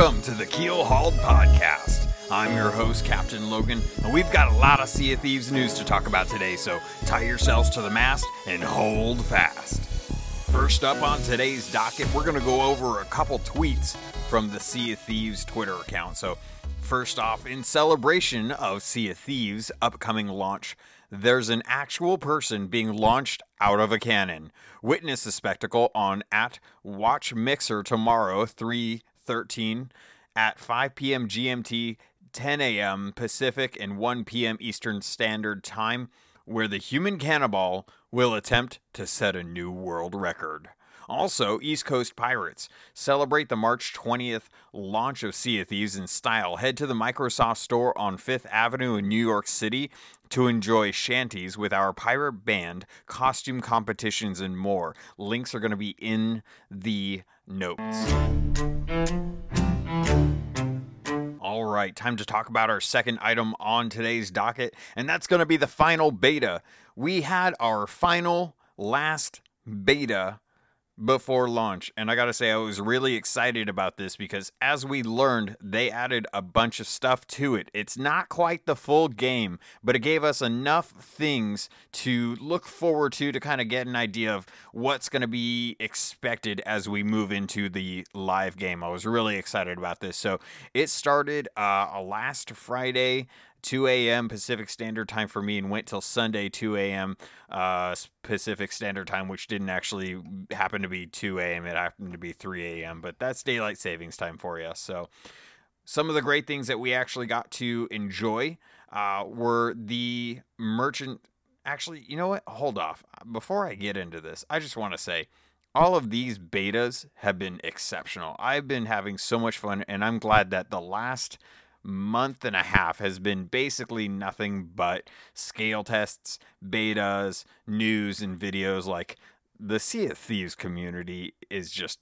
Welcome to the Keel Hauled Podcast. I'm your host, Captain Logan, and we've got a lot of Sea of Thieves news to talk about today, so tie yourselves to the mast and hold fast. First up on today's docket, we're going to go over a couple tweets from the Sea of Thieves Twitter account. So, first off, in celebration of Sea of Thieves' upcoming launch, there's an actual person being launched out of a cannon. Witness the spectacle on at Watch Mixer tomorrow, 313 at 5 p.m. GMT, 10 a.m. Pacific, and 1 p.m. Eastern Standard Time, where the human cannonball will attempt to set a new world record. Also, East Coast Pirates celebrate the March 20th launch of Sea of Thieves in style. Head to the Microsoft Store on Fifth Avenue in New York City to enjoy shanties with our pirate band, costume competitions, and more. Links are going to be in the notes. All right, time to talk about our second item on today's docket, and that's going to be the final beta. We had our final last beta before launch. And I got to say, I was really excited about this because as we learned, they added a bunch of stuff to it. It's not quite the full game, but it gave us enough things to look forward to to kind of get an idea of what's going to be expected as we move into the live game. I was really excited about this. So it started uh, last Friday. 2 a.m. Pacific Standard Time for me and went till Sunday 2 a.m. Uh, Pacific Standard Time, which didn't actually happen to be 2 a.m. It happened to be 3 a.m. But that's daylight savings time for you. So some of the great things that we actually got to enjoy uh, were the merchant. Actually, you know what? Hold off. Before I get into this, I just want to say all of these betas have been exceptional. I've been having so much fun, and I'm glad that the last month and a half has been basically nothing but scale tests, betas, news, and videos. Like the Sea of Thieves community is just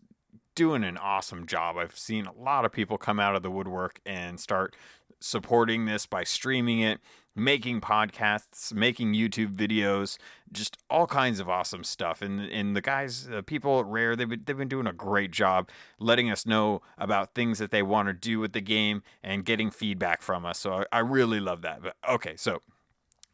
doing an awesome job. I've seen a lot of people come out of the woodwork and start supporting this by streaming it, making podcasts, making YouTube videos, just all kinds of awesome stuff. And and the guys, the people at Rare, they've been, they've been doing a great job letting us know about things that they want to do with the game and getting feedback from us. So I, I really love that. But okay, so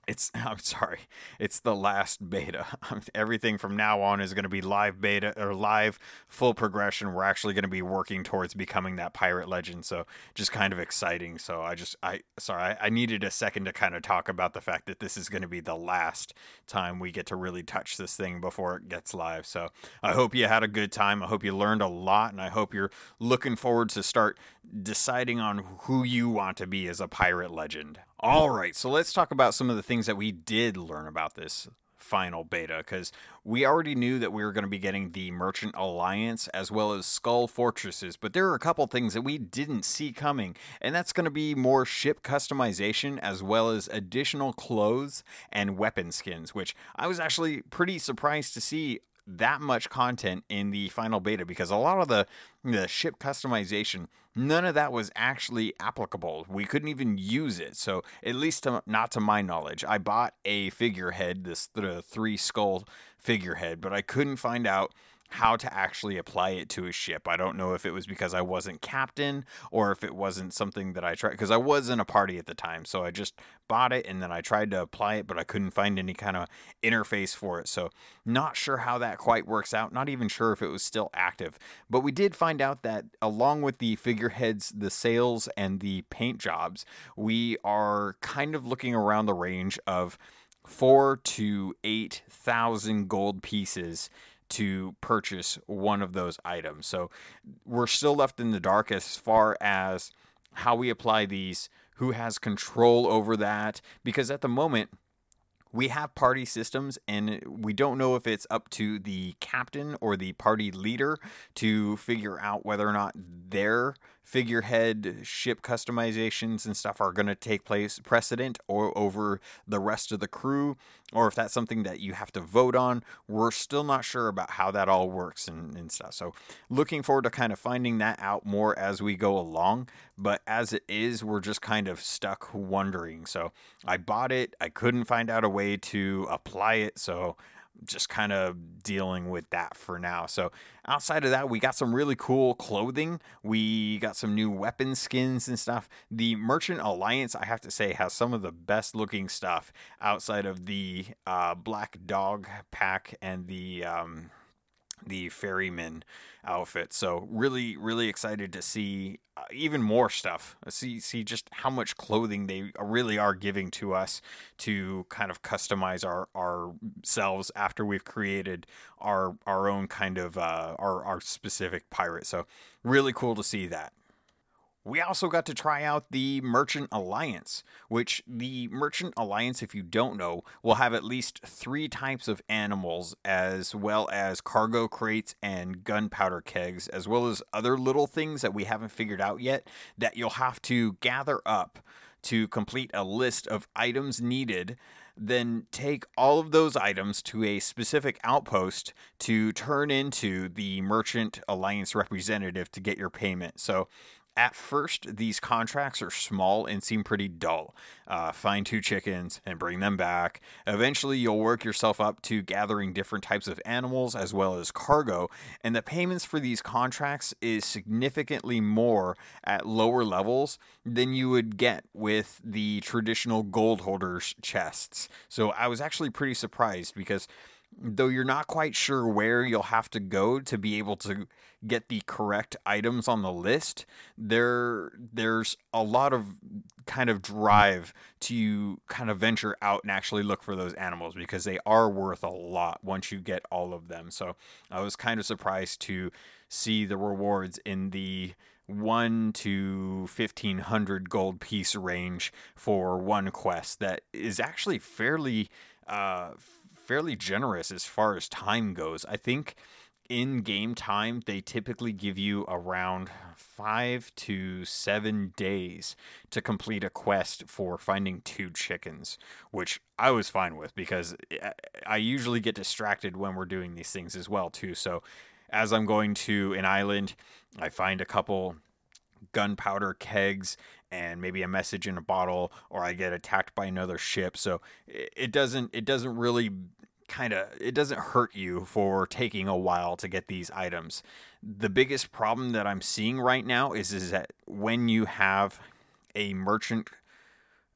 it's I'm sorry, it's the last beta. Everything from now on is going to be live beta or live full progression. We're actually going to be working towards becoming that pirate legend. So just kind of exciting. So I just I sorry I, I needed a second to kind of talk about the fact that this is going to be the last time we get to really touch this thing before it gets live. So I hope you had a good time. I hope you learned a lot, and I hope you're looking forward to start deciding on who you want to be as a pirate legend. All right, so let's talk about some of the things that we did learn about this final beta because we already knew that we were going to be getting the Merchant Alliance as well as Skull Fortresses, but there are a couple things that we didn't see coming, and that's going to be more ship customization as well as additional clothes and weapon skins, which I was actually pretty surprised to see that much content in the final beta because a lot of the the ship customization none of that was actually applicable. We couldn't even use it. So at least to, not to my knowledge i bought a figurehead this the three skull figurehead but i couldn't find out how to actually apply it to a ship. I don't know if it was because I wasn't captain or if it wasn't something that I tried because I was in a party at the time. So I just bought it and then I tried to apply it, but I couldn't find any kind of interface for it. So not sure how that quite works out. Not even sure if it was still active. But we did find out that along with the figureheads, the sails, and the paint jobs, we are kind of looking around the range of four to eight thousand gold pieces to purchase one of those items. So we're still left in the dark as far as how we apply these, who has control over that, because at the moment, we have party systems and we don't know if it's up to the captain or the party leader to figure out whether or not their figurehead ship customizations and stuff are going to take place precedent or over the rest of the crew or if that's something that you have to vote on we're still not sure about how that all works and, and stuff. So looking forward to kind of finding that out more as we go along but as it is we're just kind of stuck wondering. So i bought it. I couldn't find out a way to apply it so just kind of dealing with that for now. So, outside of that, we got some really cool clothing. We got some new weapon skins and stuff. The Merchant Alliance, I have to say, has some of the best looking stuff outside of the uh, Black Dog pack and the. Um, the ferryman outfit. So really, really excited to see uh, even more stuff. See, see just how much clothing they really are giving to us to kind of customize our ourselves after we've created our our own kind of uh, our our specific pirate. So really cool to see that. We also got to try out the Merchant Alliance, which the Merchant Alliance, if you don't know, will have at least three types of animals, as well as cargo crates and gunpowder kegs, as well as other little things that we haven't figured out yet that you'll have to gather up to complete a list of items needed then take all of those items to a specific outpost to turn into the Merchant Alliance representative to get your payment. So at first, these contracts are small and seem pretty dull. Uh, find two chickens and bring them back. Eventually, you'll work yourself up to gathering different types of animals as well as cargo, and the payments for these contracts is significantly more at lower levels than you would get with the traditional gold holders chests. So I was actually pretty surprised because though you're not quite sure where you'll have to go to be able to get the correct items on the list there there's a lot of kind of drive to kind of venture out and actually look for those animals because they are worth a lot once you get all of them. So i was kind of surprised to see the rewards in the 1 to 1500 gold piece range for one quest that is actually fairly uh fairly generous as far as time goes. I think in game time, they typically give you around five to seven days to complete a quest for finding two chickens, which I was fine with because I usually get distracted when we're doing these things as well too. So as I'm going to an island, I find a couple gunpowder kegs and maybe a message in a bottle or I get attacked by another ship. So it doesn't it doesn't really kind of it doesn't hurt you for taking a while to get these items. The biggest problem that I'm seeing right now is is that when you have a merchant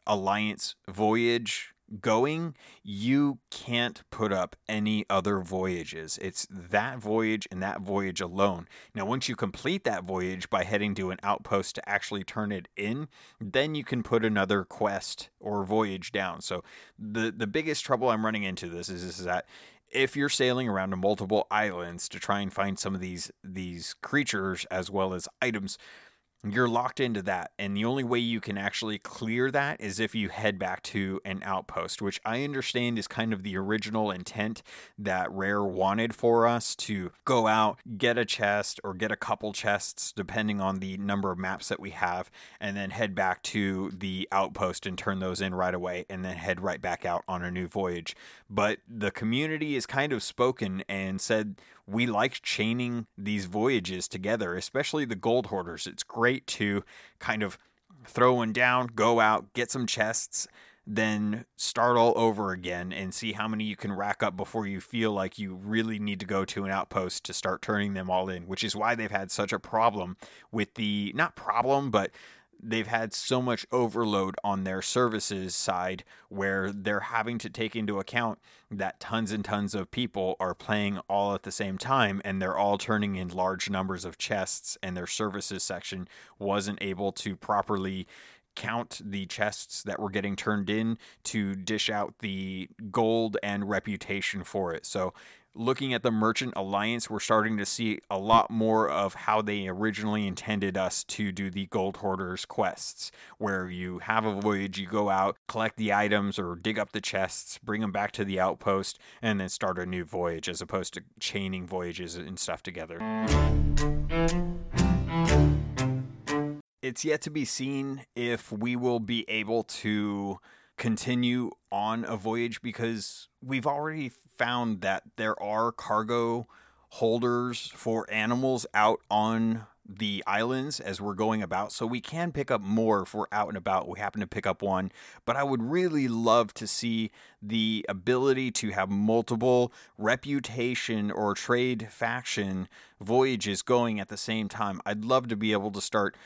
alliance voyage going, you can't put up any other voyages. It's that voyage and that voyage alone. Now, once you complete that voyage by heading to an outpost to actually turn it in, then you can put another quest or voyage down. So, the, the biggest trouble I'm running into this is, is that if you're sailing around to multiple islands to try and find some of these these creatures as well as items, you're locked into that. And the only way you can actually clear that is if you head back to an outpost, which I understand is kind of the original intent that Rare wanted for us to go out, get a chest or get a couple chests, depending on the number of maps that we have, and then head back to the outpost and turn those in right away, and then head right back out on a new voyage. But the community is kind of spoken and said, we like chaining these voyages together, especially the gold hoarders. It's great to kind of throw one down, go out, get some chests, then start all over again and see how many you can rack up before you feel like you really need to go to an outpost to start turning them all in, which is why they've had such a problem with the not problem, but they've had so much overload on their services side where they're having to take into account that tons and tons of people are playing all at the same time and they're all turning in large numbers of chests and their services section wasn't able to properly count the chests that were getting turned in to dish out the gold and reputation for it. So looking at the Merchant Alliance, we're starting to see a lot more of how they originally intended us to do the Gold Hoarders quests, where you have a voyage, you go out, collect the items or dig up the chests, bring them back to the outpost, and then start a new voyage, as opposed to chaining voyages and stuff together. It's yet to be seen if we will be able to continue on a voyage because we've already found that there are cargo holders for animals out on the islands as we're going about, so we can pick up more if we're out and about. We happen to pick up one, but I would really love to see the ability to have multiple reputation or trade faction voyages going at the same time. I'd love to be able to start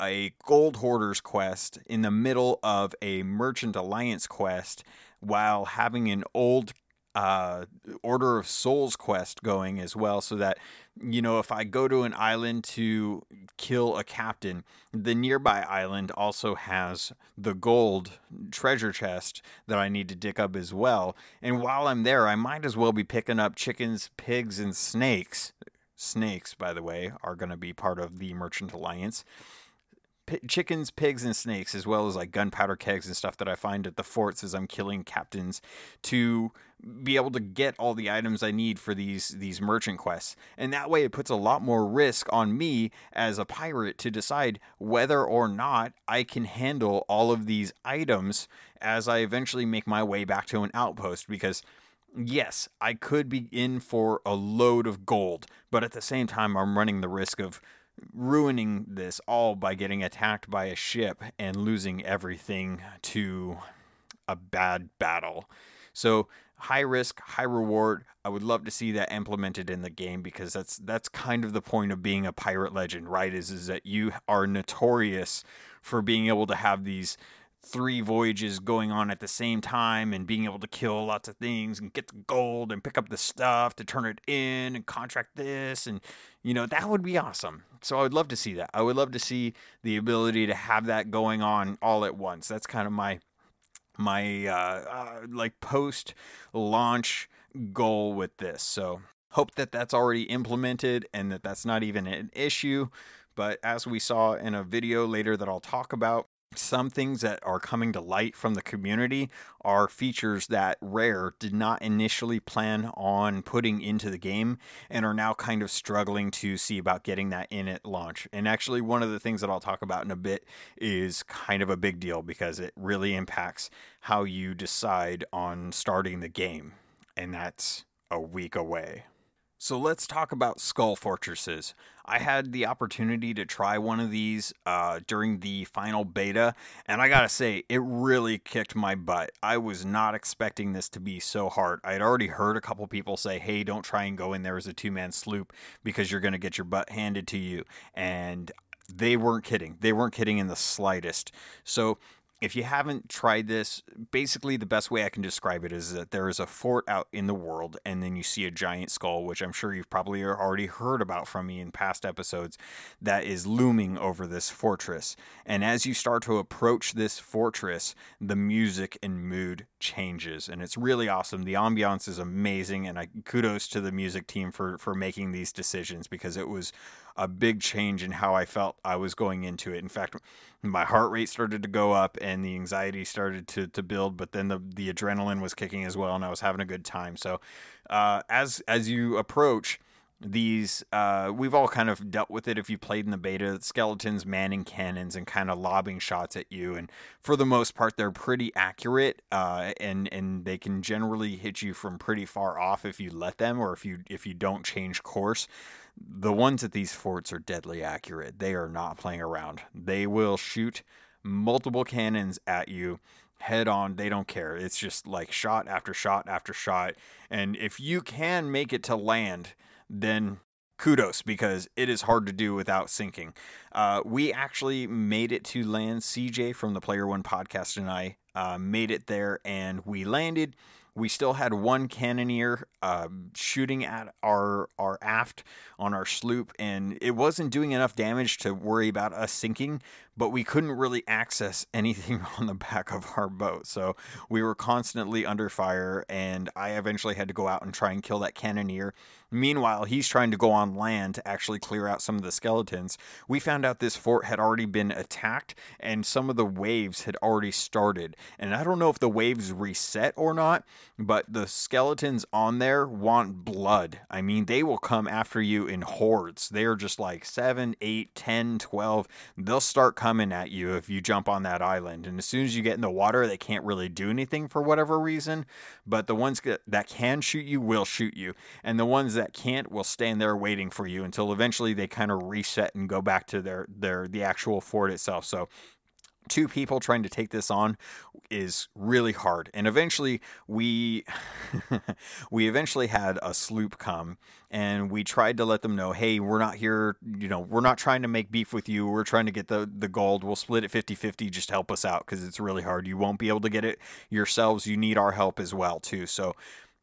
a gold hoarders quest in the middle of a merchant alliance quest while having an old uh, Order of Souls quest going as well, so that you know if I go to an island to kill a captain, the nearby island also has the gold treasure chest that I need to dig up as well. And while I'm there, I might as well be picking up chickens, pigs, and snakes. Snakes, by the way, are going to be part of the Merchant Alliance p- chickens, pigs, and snakes, as well as like gunpowder kegs and stuff that I find at the forts as I'm killing captains to be able to get all the items I need for these these merchant quests. And that way it puts a lot more risk on me as a pirate to decide whether or not I can handle all of these items as I eventually make my way back to an outpost because yes, I could be in for a load of gold, but at the same time I'm running the risk of ruining this all by getting attacked by a ship and losing everything to a bad battle. So high risk, high reward. I would love to see that implemented in the game because that's that's kind of the point of being a pirate legend, right? Is is that you are notorious for being able to have these three voyages going on at the same time and being able to kill lots of things and get the gold and pick up the stuff to turn it in and contract this and you know that would be awesome. So i would love to see that. I would love to see the ability to have that going on all at once. That's kind of my my uh, uh like post launch goal with this. So hope that that's already implemented and that that's not even an issue. But as we saw in a video later that I'll talk about, some things that are coming to light from the community are features that Rare did not initially plan on putting into the game and are now kind of struggling to see about getting that in at launch. And actually, one of the things that I'll talk about in a bit is kind of a big deal because it really impacts how you decide on starting the game. And that's a week away. So let's talk about Skull Fortresses. I had the opportunity to try one of these uh, during the final beta, and I gotta say, it really kicked my butt. I was not expecting this to be so hard. I had already heard a couple people say, hey, don't try and go in there as a two man sloop because you're gonna get your butt handed to you. And they weren't kidding. They weren't kidding in the slightest. So if you haven't tried this, basically the best way I can describe it is that there is a fort out in the world, and then you see a giant skull, which I'm sure you've probably already heard about from me in past episodes, that is looming over this fortress. And as you start to approach this fortress, the music and mood changes, and it's really awesome. The ambiance is amazing, and I kudos to the music team for for making these decisions because it was a big change in how I felt I was going into it. In fact, my heart rate started to go up and the anxiety started to, to build, but then the, the adrenaline was kicking as well, and I was having a good time. So, uh, as as you approach these, uh, we've all kind of dealt with it if you played in the beta. Skeletons manning cannons and kind of lobbing shots at you, and for the most part, they're pretty accurate, uh, and and they can generally hit you from pretty far off if you let them, or if you if you don't change course the ones at these forts are deadly accurate. They are not playing around. They will shoot multiple cannons at you head on. They don't care. It's just like shot after shot after shot. And if you can make it to land, then kudos because it is hard to do without sinking. Uh, we actually made it to land. CJ from the Player One podcast and I uh, made it there and we landed we still had one cannoneer uh, shooting at our our aft on our sloop, and it wasn't doing enough damage to worry about us sinking. But we couldn't really access anything on the back of our boat, so we were constantly under fire. And I eventually had to go out and try and kill that cannoneer. Meanwhile, he's trying to go on land to actually clear out some of the skeletons. We found out this fort had already been attacked, and some of the waves had already started. And I don't know if the waves reset or not but the skeletons on there want blood. I mean, they will come after you in hordes. They are just like 7, 8, 10, 12. They'll start coming at you if you jump on that island. And as soon as you get in the water, they can't really do anything for whatever reason. But the ones that can shoot you will shoot you. And the ones that can't will stand there waiting for you until eventually they kind of reset and go back to their their the actual fort itself. So two people trying to take this on is really hard. And eventually we we eventually had a sloop come and we tried to let them know hey we're not here you know we're not trying to make beef with you. We're trying to get the the gold. We'll split it 50-50 just help us out because it's really hard. You won't be able to get it yourselves. You need our help as well too. So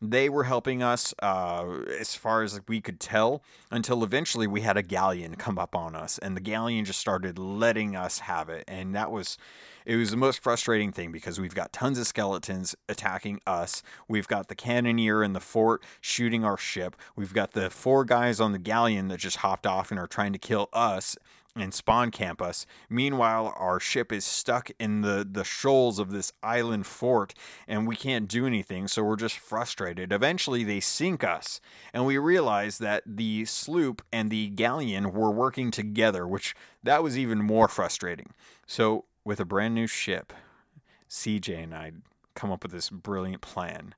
they were helping us uh, as far as we could tell until eventually we had a galleon come up on us and the galleon just started letting us have it and that was it was the most frustrating thing because we've got tons of skeletons attacking us. We've got the cannoneer in the fort shooting our ship. We've got the four guys on the galleon that just hopped off and are trying to kill us and spawn camp us. Meanwhile, our ship is stuck in the, the shoals of this island fort and we can't do anything, so we're just frustrated. Eventually, they sink us, and we realize that the sloop and the galleon were working together, which that was even more frustrating. So, with a brand new ship, CJ and I come up with this brilliant plan.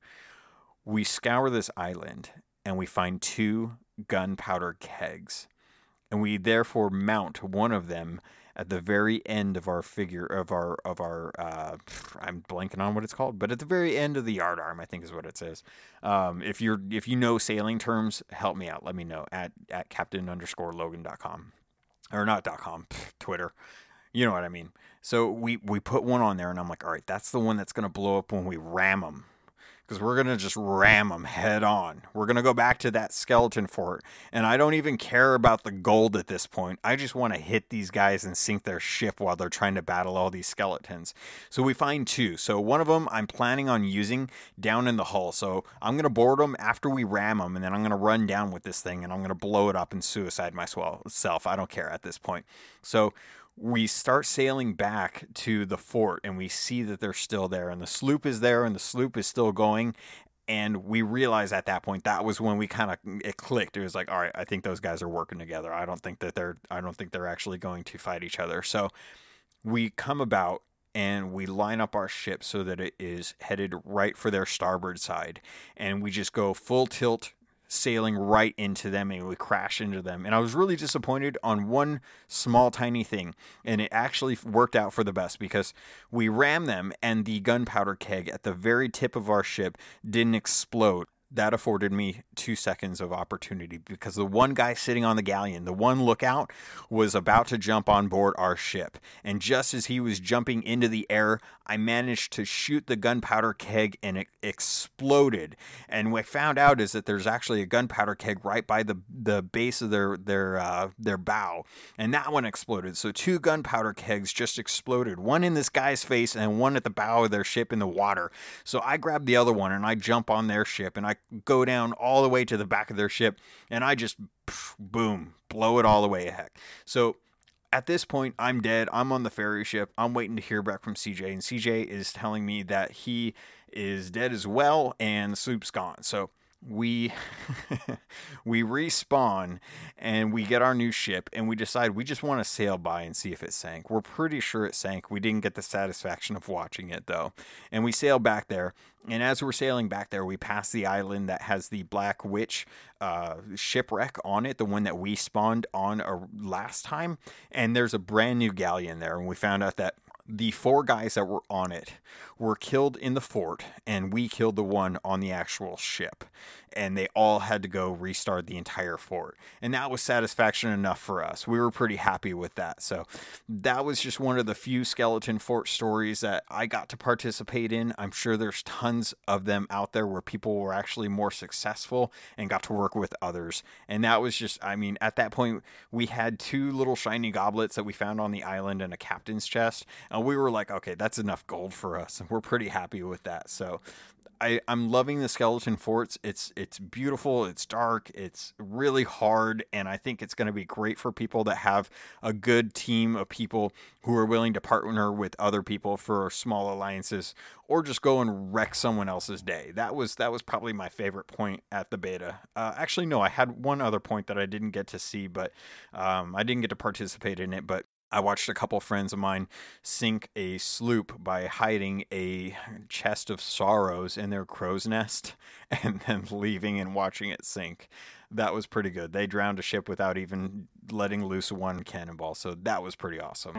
We scour this island and we find two gunpowder kegs and we therefore mount one of them at the very end of our figure of our of our uh, I'm blanking on what it's called, but at the very end of the yard arm, I think is what it says. Um, if you're if you know sailing terms, help me out. Let me know at at captain underscore logan.com or not dot com Twitter. You know what I mean. So we we put one on there, and I'm like, all right, that's the one that's gonna blow up when we ram them because we're going to just ram them head on. We're going to go back to that skeleton fort. And I don't even care about the gold at this point. I just want to hit these guys and sink their ship while they're trying to battle all these skeletons. So we find two. So one of them I'm planning on using down in the hull. So I'm going to board them after we ram them. And then I'm going to run down with this thing and I'm going to blow it up and suicide myself. I don't care at this point. So we start sailing back to the fort and we see that they're still there and the sloop is there and the sloop is still going. And we realize at that point that was when we kind of mm, it clicked. It was like all right i think those guys are working together. I don't think that they're i don't think they're actually going to fight each other. So we come about and we line up our ship so that it is headed right for their starboard side. And we just go full tilt sailing right into them and we crash into them. And I was really disappointed on one small tiny thing. And it actually worked out for the best because we rammed them and the gunpowder keg at the very tip of our ship didn't explode that afforded me two seconds of opportunity because the one guy sitting on the galleon, the one lookout, was about to jump on board our ship. And just as he was jumping into the air, I managed to shoot the gunpowder keg and it exploded. And what I found out is that there's actually a gunpowder keg right by the, the base of their their uh, their bow, and that one exploded. So two gunpowder kegs just exploded, one in this guy's face and one at the bow of their ship in the water. So I grabbed the other one and I jump on their ship and I go down all the way to the back of their ship, and I just boom, blow it all the way heck. So at this point, I'm dead. I'm on the ferry ship. I'm waiting to hear back from CJ, and CJ is telling me that he is dead as well, and the sloop's gone. So we we respawn and we get our new ship and we decide we just want to sail by and see if it sank. We're pretty sure it sank. We didn't get the satisfaction of watching it though. And we sail back there. And as we're sailing back there, we pass the island that has the Black Witch uh, shipwreck on it, the one that we spawned on uh, last time. And there's a brand new galleon there. And we found out that the four guys that were on it were killed in the fort, and we killed the one on the actual ship. And they all had to go restart the entire fort. And that was satisfaction enough for us. We were pretty happy with that. So that was just one of the few skeleton fort stories that I got to participate in. I'm sure there's tons of them out there where people were actually more successful and got to work with others. And that was just, I mean, at that point, we had two little shiny goblets that we found on the island and a captain's chest. And we were like, okay, that's enough gold for us we're pretty happy with that. So I, I'm loving the skeleton forts. It's it's beautiful. It's dark. It's really hard, and I think it's going to be great for people that have a good team of people who are willing to partner with other people for small alliances, or just go and wreck someone else's day. That was that was probably my favorite point at the beta. Uh, actually, no, I had one other point that I didn't get to see, but um, I didn't get to participate in it. But I watched a couple friends of mine sink a sloop by hiding a chest of sorrows in their crow's nest and then leaving and watching it sink. That was pretty good. They drowned a ship without even letting loose one cannonball, so that was pretty awesome.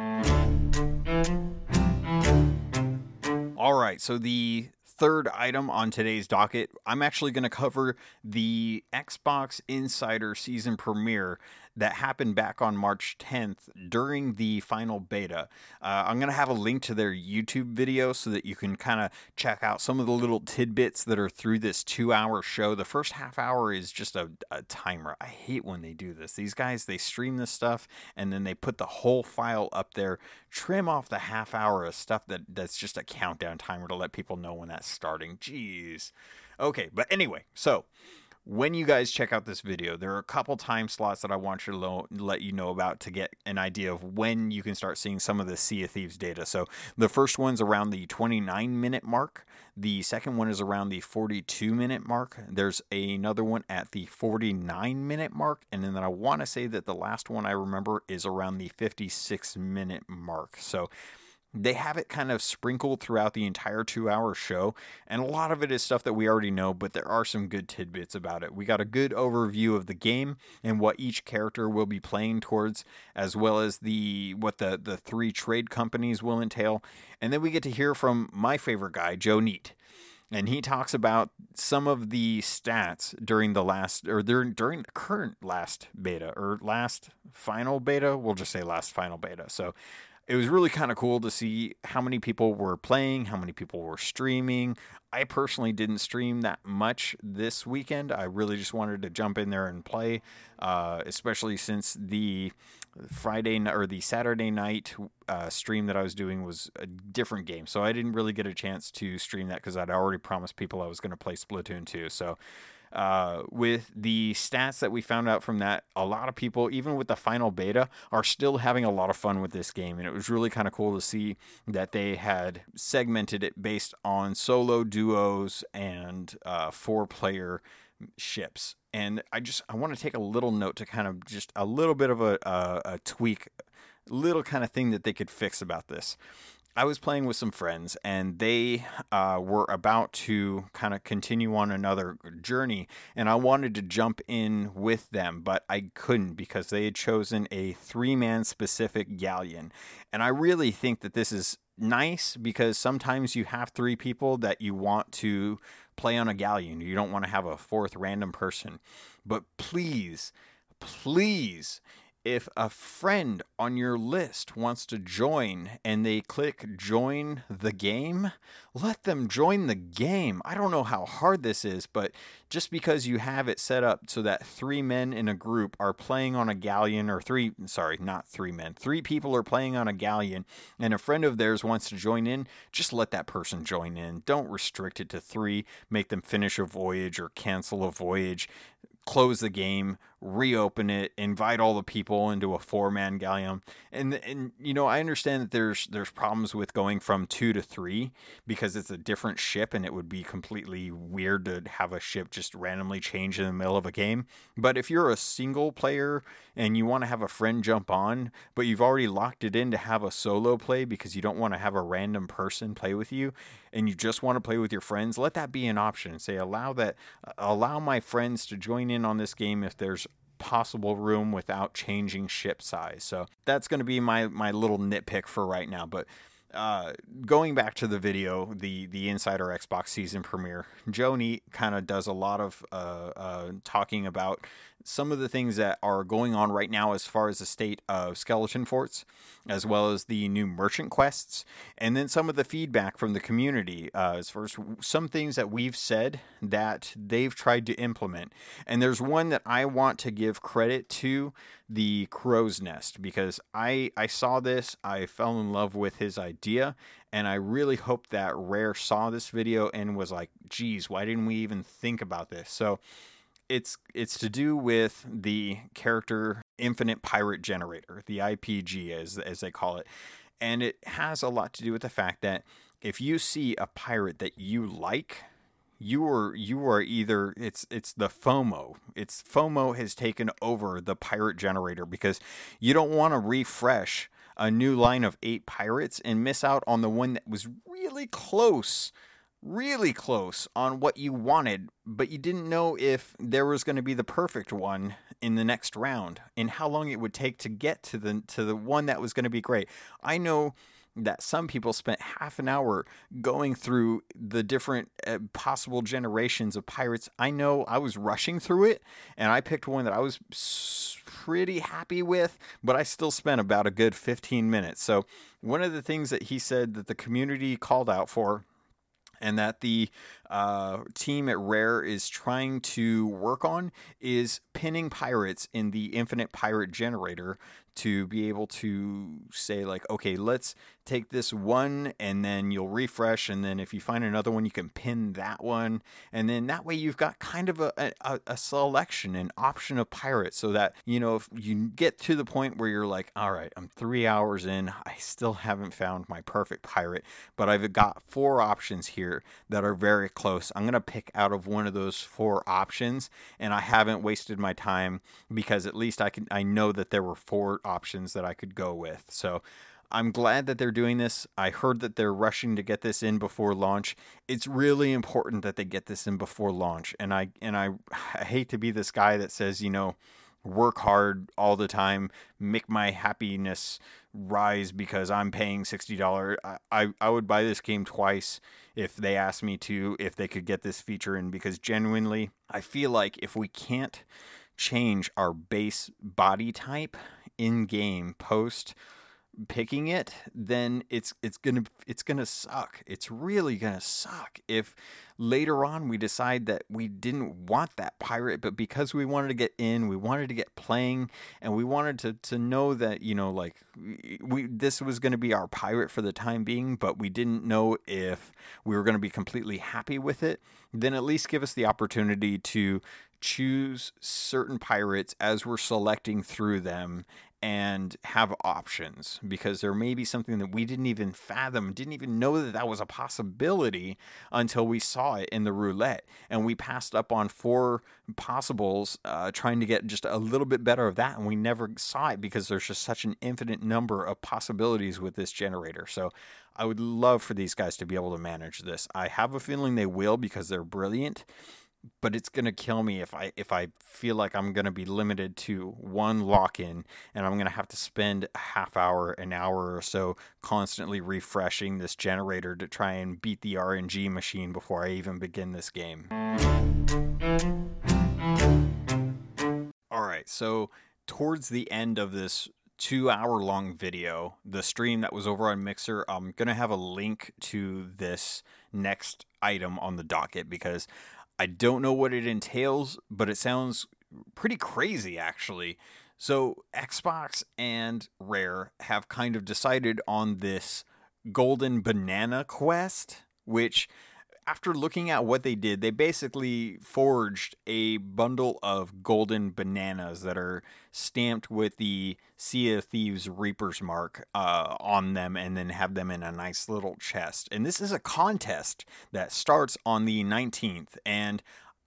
All right, so the third item on today's docket, I'm actually going to cover the Xbox Insider season premiere that happened back on March 10th during the final beta. Uh, I'm going to have a link to their YouTube video so that you can kind of check out some of the little tidbits that are through this two hour show. The first half hour is just a, a timer. I hate when they do this. These guys, they stream this stuff and then they put the whole file up there, trim off the half hour of stuff that, that's just a countdown timer to let people know when that's starting. Jeez. Okay, but anyway, so when you guys check out this video, there are a couple time slots that I want you to lo- let you know about to get an idea of when you can start seeing some of the Sea of Thieves data. So the first one's around the 29 minute mark. The second one is around the 42 minute mark. There's another one at the 49 minute mark. And then I want to say that the last one I remember is around the 56 minute mark. So they have it kind of sprinkled throughout the entire two hour show, and a lot of it is stuff that we already know, but there are some good tidbits about it. We got a good overview of the game and what each character will be playing towards, as well as the what the, the three trade companies will entail. And then we get to hear from my favorite guy, Joe Neate. And he talks about some of the stats during the last, or during, during the current last beta, or last final beta. We'll just say last final beta. So it was really kind of cool to see how many people were playing, how many people were streaming. I personally didn't stream that much this weekend. I really just wanted to jump in there and play, uh, especially since the Friday or the Saturday night uh, stream that I was doing was a different game. So I didn't really get a chance to stream that because I'd already promised people I was going to play Splatoon 2. So uh, with the stats that we found out from that, a lot of people, even with the final beta, are still having a lot of fun with this game. And it was really kind of cool to see that they had segmented it based on solo duos and uh, four player ships. And I just I want to take a little note to kind of just a little bit of a, a, a tweak, little kind of thing that they could fix about this. I was playing with some friends, and they uh, were about to kind of continue on another journey, and I wanted to jump in with them, but I couldn't because they had chosen a three-man specific galleon, and I really think that this is nice because sometimes you have three people that you want to play on a galleon. You don't want to have a fourth random person, but please, please if a friend on your list wants to join and they click join the game, let them join the game. I don't know how hard this is, but just because you have it set up so that three men in a group are playing on a galleon, or three, sorry, not three men, three people are playing on a galleon, and a friend of theirs wants to join in, just let that person join in. Don't restrict it to three, make them finish a voyage or cancel a voyage close the game, reopen it, invite all the people into a four man galleon. And and you know, I understand that there's there's problems with going from 2 to 3 because it's a different ship and it would be completely weird to have a ship just randomly change in the middle of a game. But if you're a single player and you want to have a friend jump on, but you've already locked it in to have a solo play because you don't want to have a random person play with you and you just want to play with your friends, let that be an option. Say allow that allow my friends to join in on this game if there's possible room without changing ship size. So that's going to be my my little nitpick for right now, but uh, going back to the video, the the Insider Xbox season premiere, Neate kind of does a lot of uh, uh, talking about some of the things that are going on right now as far as the state of skeleton forts, as well as the new merchant quests, and then some of the feedback from the community uh, as far as some things that we've said that they've tried to implement. And there's one that I want to give credit to the crow's nest because I I saw this, I fell in love with his idea, and I really hope that Rare saw this video and was like, "Geez, why didn't we even think about this?" So it's it's to do with the character infinite pirate generator the ipg as as they call it and it has a lot to do with the fact that if you see a pirate that you like you are you are either it's it's the FOMO. It's FOMO has taken over the pirate generator because you don't want to refresh a new line of eight pirates and miss out on the one that was really close really close on what you wanted, but you didn't know if there was going to be the perfect one in the next round and how long it would take to get to the to the one that was going to be great. I know that some people spent half an hour going through the different uh, possible generations of pirates. I know I was rushing through it and I picked one that I was pretty happy with, but I still spent about a good 15 minutes. So, one of the things that he said that the community called out for and that the uh, team at Rare is trying to work on is pinning pirates in the infinite pirate generator to be able to say like okay let's take this one and then you'll refresh and then if you find another one you can pin that one and then that way you've got kind of a, a, a selection an option of pirates so that you know if you get to the point where you're like all right i'm three hours in i still haven't found my perfect pirate but i've got four options here that are very close i'm going to pick out of one of those four options and i haven't wasted my time because at least i can i know that there were four options that I could go with. So I'm glad that they're doing this. I heard that they're rushing to get this in before launch. It's really important that they get this in before launch. And I and I, I hate to be this guy that says, you know, work hard all the time, make my happiness rise because I'm paying $60. I, I, I would buy this game twice if they asked me to, if they could get this feature in, because genuinely, I feel like if we can't change our base body type in game post picking it, then it's it's gonna it's gonna suck. It's really gonna suck if later on we decide that we didn't want that pirate, but because we wanted to get in, we wanted to get playing, and we wanted to to know that you know like we this was gonna be our pirate for the time being, but we didn't know if we were gonna be completely happy with it. Then at least give us the opportunity to choose certain pirates as we're selecting through them and have options because there may be something that we didn't even fathom, didn't even know that that was a possibility until we saw it in the roulette. And we passed up on four possibles, uh, trying to get just a little bit better of that. And we never saw it because there's just such an infinite number of possibilities with this generator. So I would love for these guys to be able to manage this. I have a feeling they will because they're brilliant but it's gonna kill me if I if I feel like I'm gonna be limited to one lock-in and I'm gonna have to spend a half hour, an hour or so constantly refreshing this generator to try and beat the RNG machine before I even begin this game. All right, so towards the end of this two hour long video, the stream that was over on Mixer, I'm gonna have a link to this next item on the docket because I don't know what it entails, but it sounds pretty crazy actually. So, Xbox and Rare have kind of decided on this golden banana quest, which after looking at what they did, they basically forged a bundle of golden bananas that are stamped with the Sea of Thieves Reaper's mark uh, on them and then have them in a nice little chest. And this is a contest that starts on the 19th. And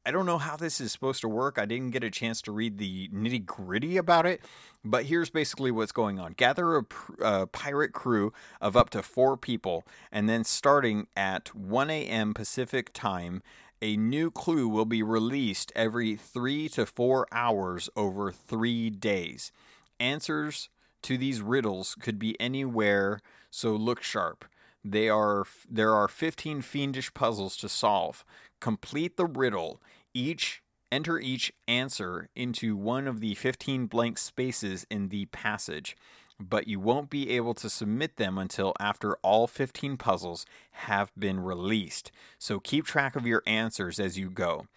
I don't know how this is supposed to work. I didn't get a chance to read the nitty gritty about it, but here's basically what's going on gather a, a, uh, pirate crew of up to four people, and then starting at 1 a.m. Pacific time, a new clue will be released every three to four hours over three days. Answers to these riddles could be anywhere, so look sharp. They are there are 15 fiendish puzzles to solve. Complete the riddle. Each enter each answer into one of the 15 blank spaces in the passage, but you won't be able to submit them until after all 15 puzzles have been released. So keep track of your answers as you go.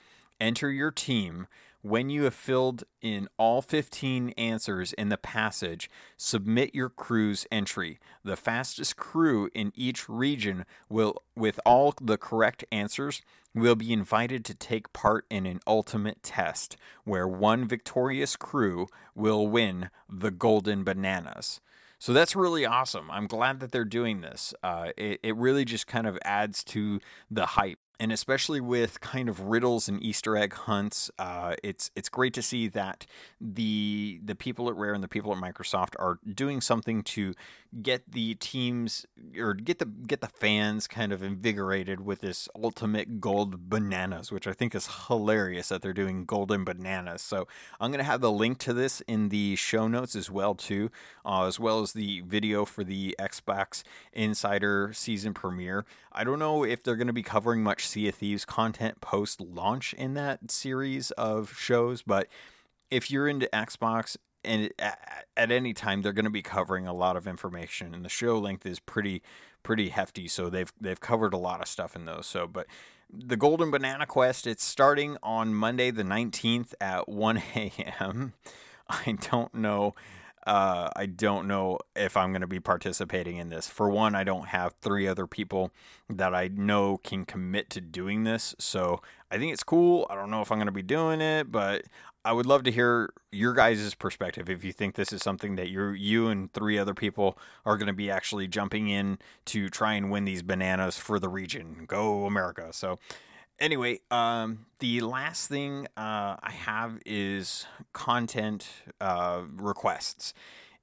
Enter your team when you have filled in all 15 answers in the passage, submit your crew's entry. The fastest crew in each region will, with all the correct answers, will be invited to take part in an ultimate test where one victorious crew will win the golden bananas. So that's really awesome. I'm glad that they're doing this. Uh, it, it really just kind of adds to the hype and especially with kind of riddles and Easter egg hunts, uh, it's it's great to see that the the people at Rare and the people at Microsoft are doing something to get the teams or get the get the fans kind of invigorated with this ultimate gold bananas, which I think is hilarious that they're doing golden bananas. So I'm gonna have the link to this in the show notes as well too, uh, as well as the video for the Xbox Insider season premiere. I don't know if they're gonna be covering much Sea of Thieves content post launch in that series of shows, but if you're into Xbox and at, any time they're going to be covering a lot of information and the show length is pretty pretty hefty so they've they've covered a lot of stuff in those so but the golden banana quest it's starting on monday the 19th at 1 a.m i don't know uh, I don't know if I'm going to be participating in this. For one, I don't have three other people that I know can commit to doing this. So I think it's cool. I don't know if I'm going to be doing it, but I would love to hear your guys' perspective if you think this is something that you you and three other people are going to be actually jumping in to try and win these bananas for the region. Go America. So anyway, um, the last thing uh, I have is content uh, requests.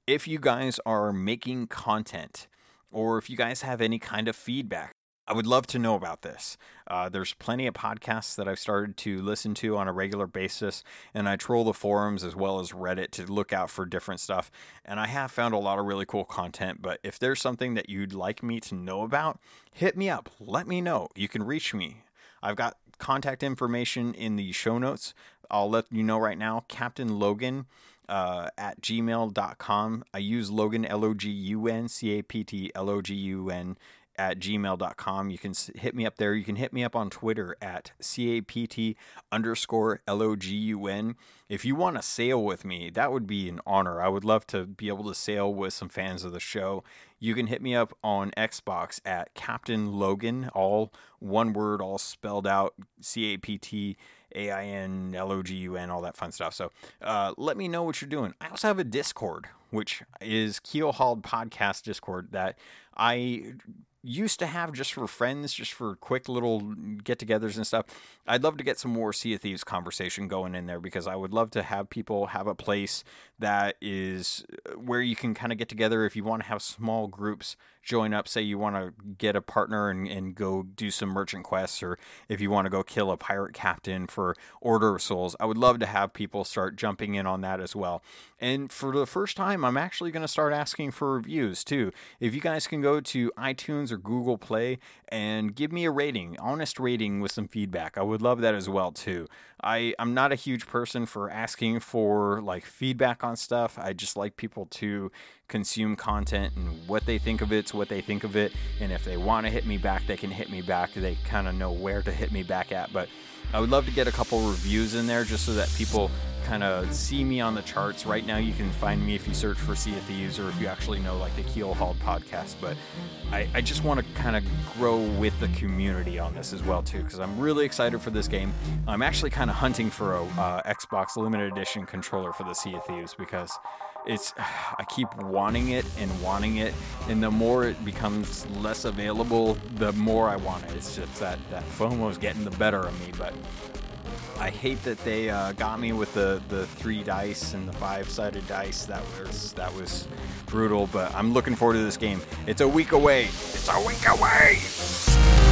If you guys are making content, or if you guys have any kind of feedback, I would love to know about this. Uh, there's plenty of podcasts that I've started to listen to on a regular basis, and I troll the forums as well as Reddit to look out for different stuff. And I have found a lot of really cool content. But if there's something that you'd like me to know about, hit me up. Let me know. You can reach me I've got contact information in the show notes. I'll let you know right now. Captain Logun uh, at gmail.com. I use Logun, L O G U N, C A P T L O G U N at gmail.com. You can hit me up there. You can hit me up on Twitter at CAPT underscore L-O-G-U-N. If you want to sail with me, that would be an honor. I would love to be able to sail with some fans of the show. You can hit me up on Xbox at Captain Logun, all one word, all spelled out, C-A-P-T A I N L O G U N, all that fun stuff. So uh, let me know what you're doing. I also have a Discord, which is Keelhauled Podcast Discord that I used to have just for friends, just for quick little get togethers and stuff. I'd love to get some more Sea of Thieves conversation going in there because I would love to have people have a place that is uh, where you can kind of get together if you want to have small groups join up. Say you want to get a partner and, and go do some merchant quests, or if you want to go kill a pirate captain for Order of Souls. I would love to have people start jumping in on that as well. And for the first time, I'm actually going to start asking for reviews too. If you guys can go to iTunes or Google Play and give me a rating, honest rating with some feedback, I would love that as well too. I, I'm not a huge person for asking for like feedback on stuff. I just like people to consume content and what they think of it's what they think of it. And if they want to hit me back, they can hit me back. They kind of know where to hit me back at. But I would love to get a couple reviews in there just so that people kind of see me on the charts. Right now, you can find me if you search for Sea of Thieves or if you actually know like the Keelhauled podcast. But I, I just want to kind of grow with the community on this as well too, because I'm really excited for this game. I'm actually kind of hunting for a uh, Xbox limited edition controller for the Sea of Thieves because it's I keep wanting it and wanting it, and the more it becomes less available, the more I want it. It's just that that FOMO is getting the better of me, but. I hate that they uh, got me with the, the three dice and the five sided dice. That was that was brutal, but I'm looking forward to this game. It's a week away. It's a week away.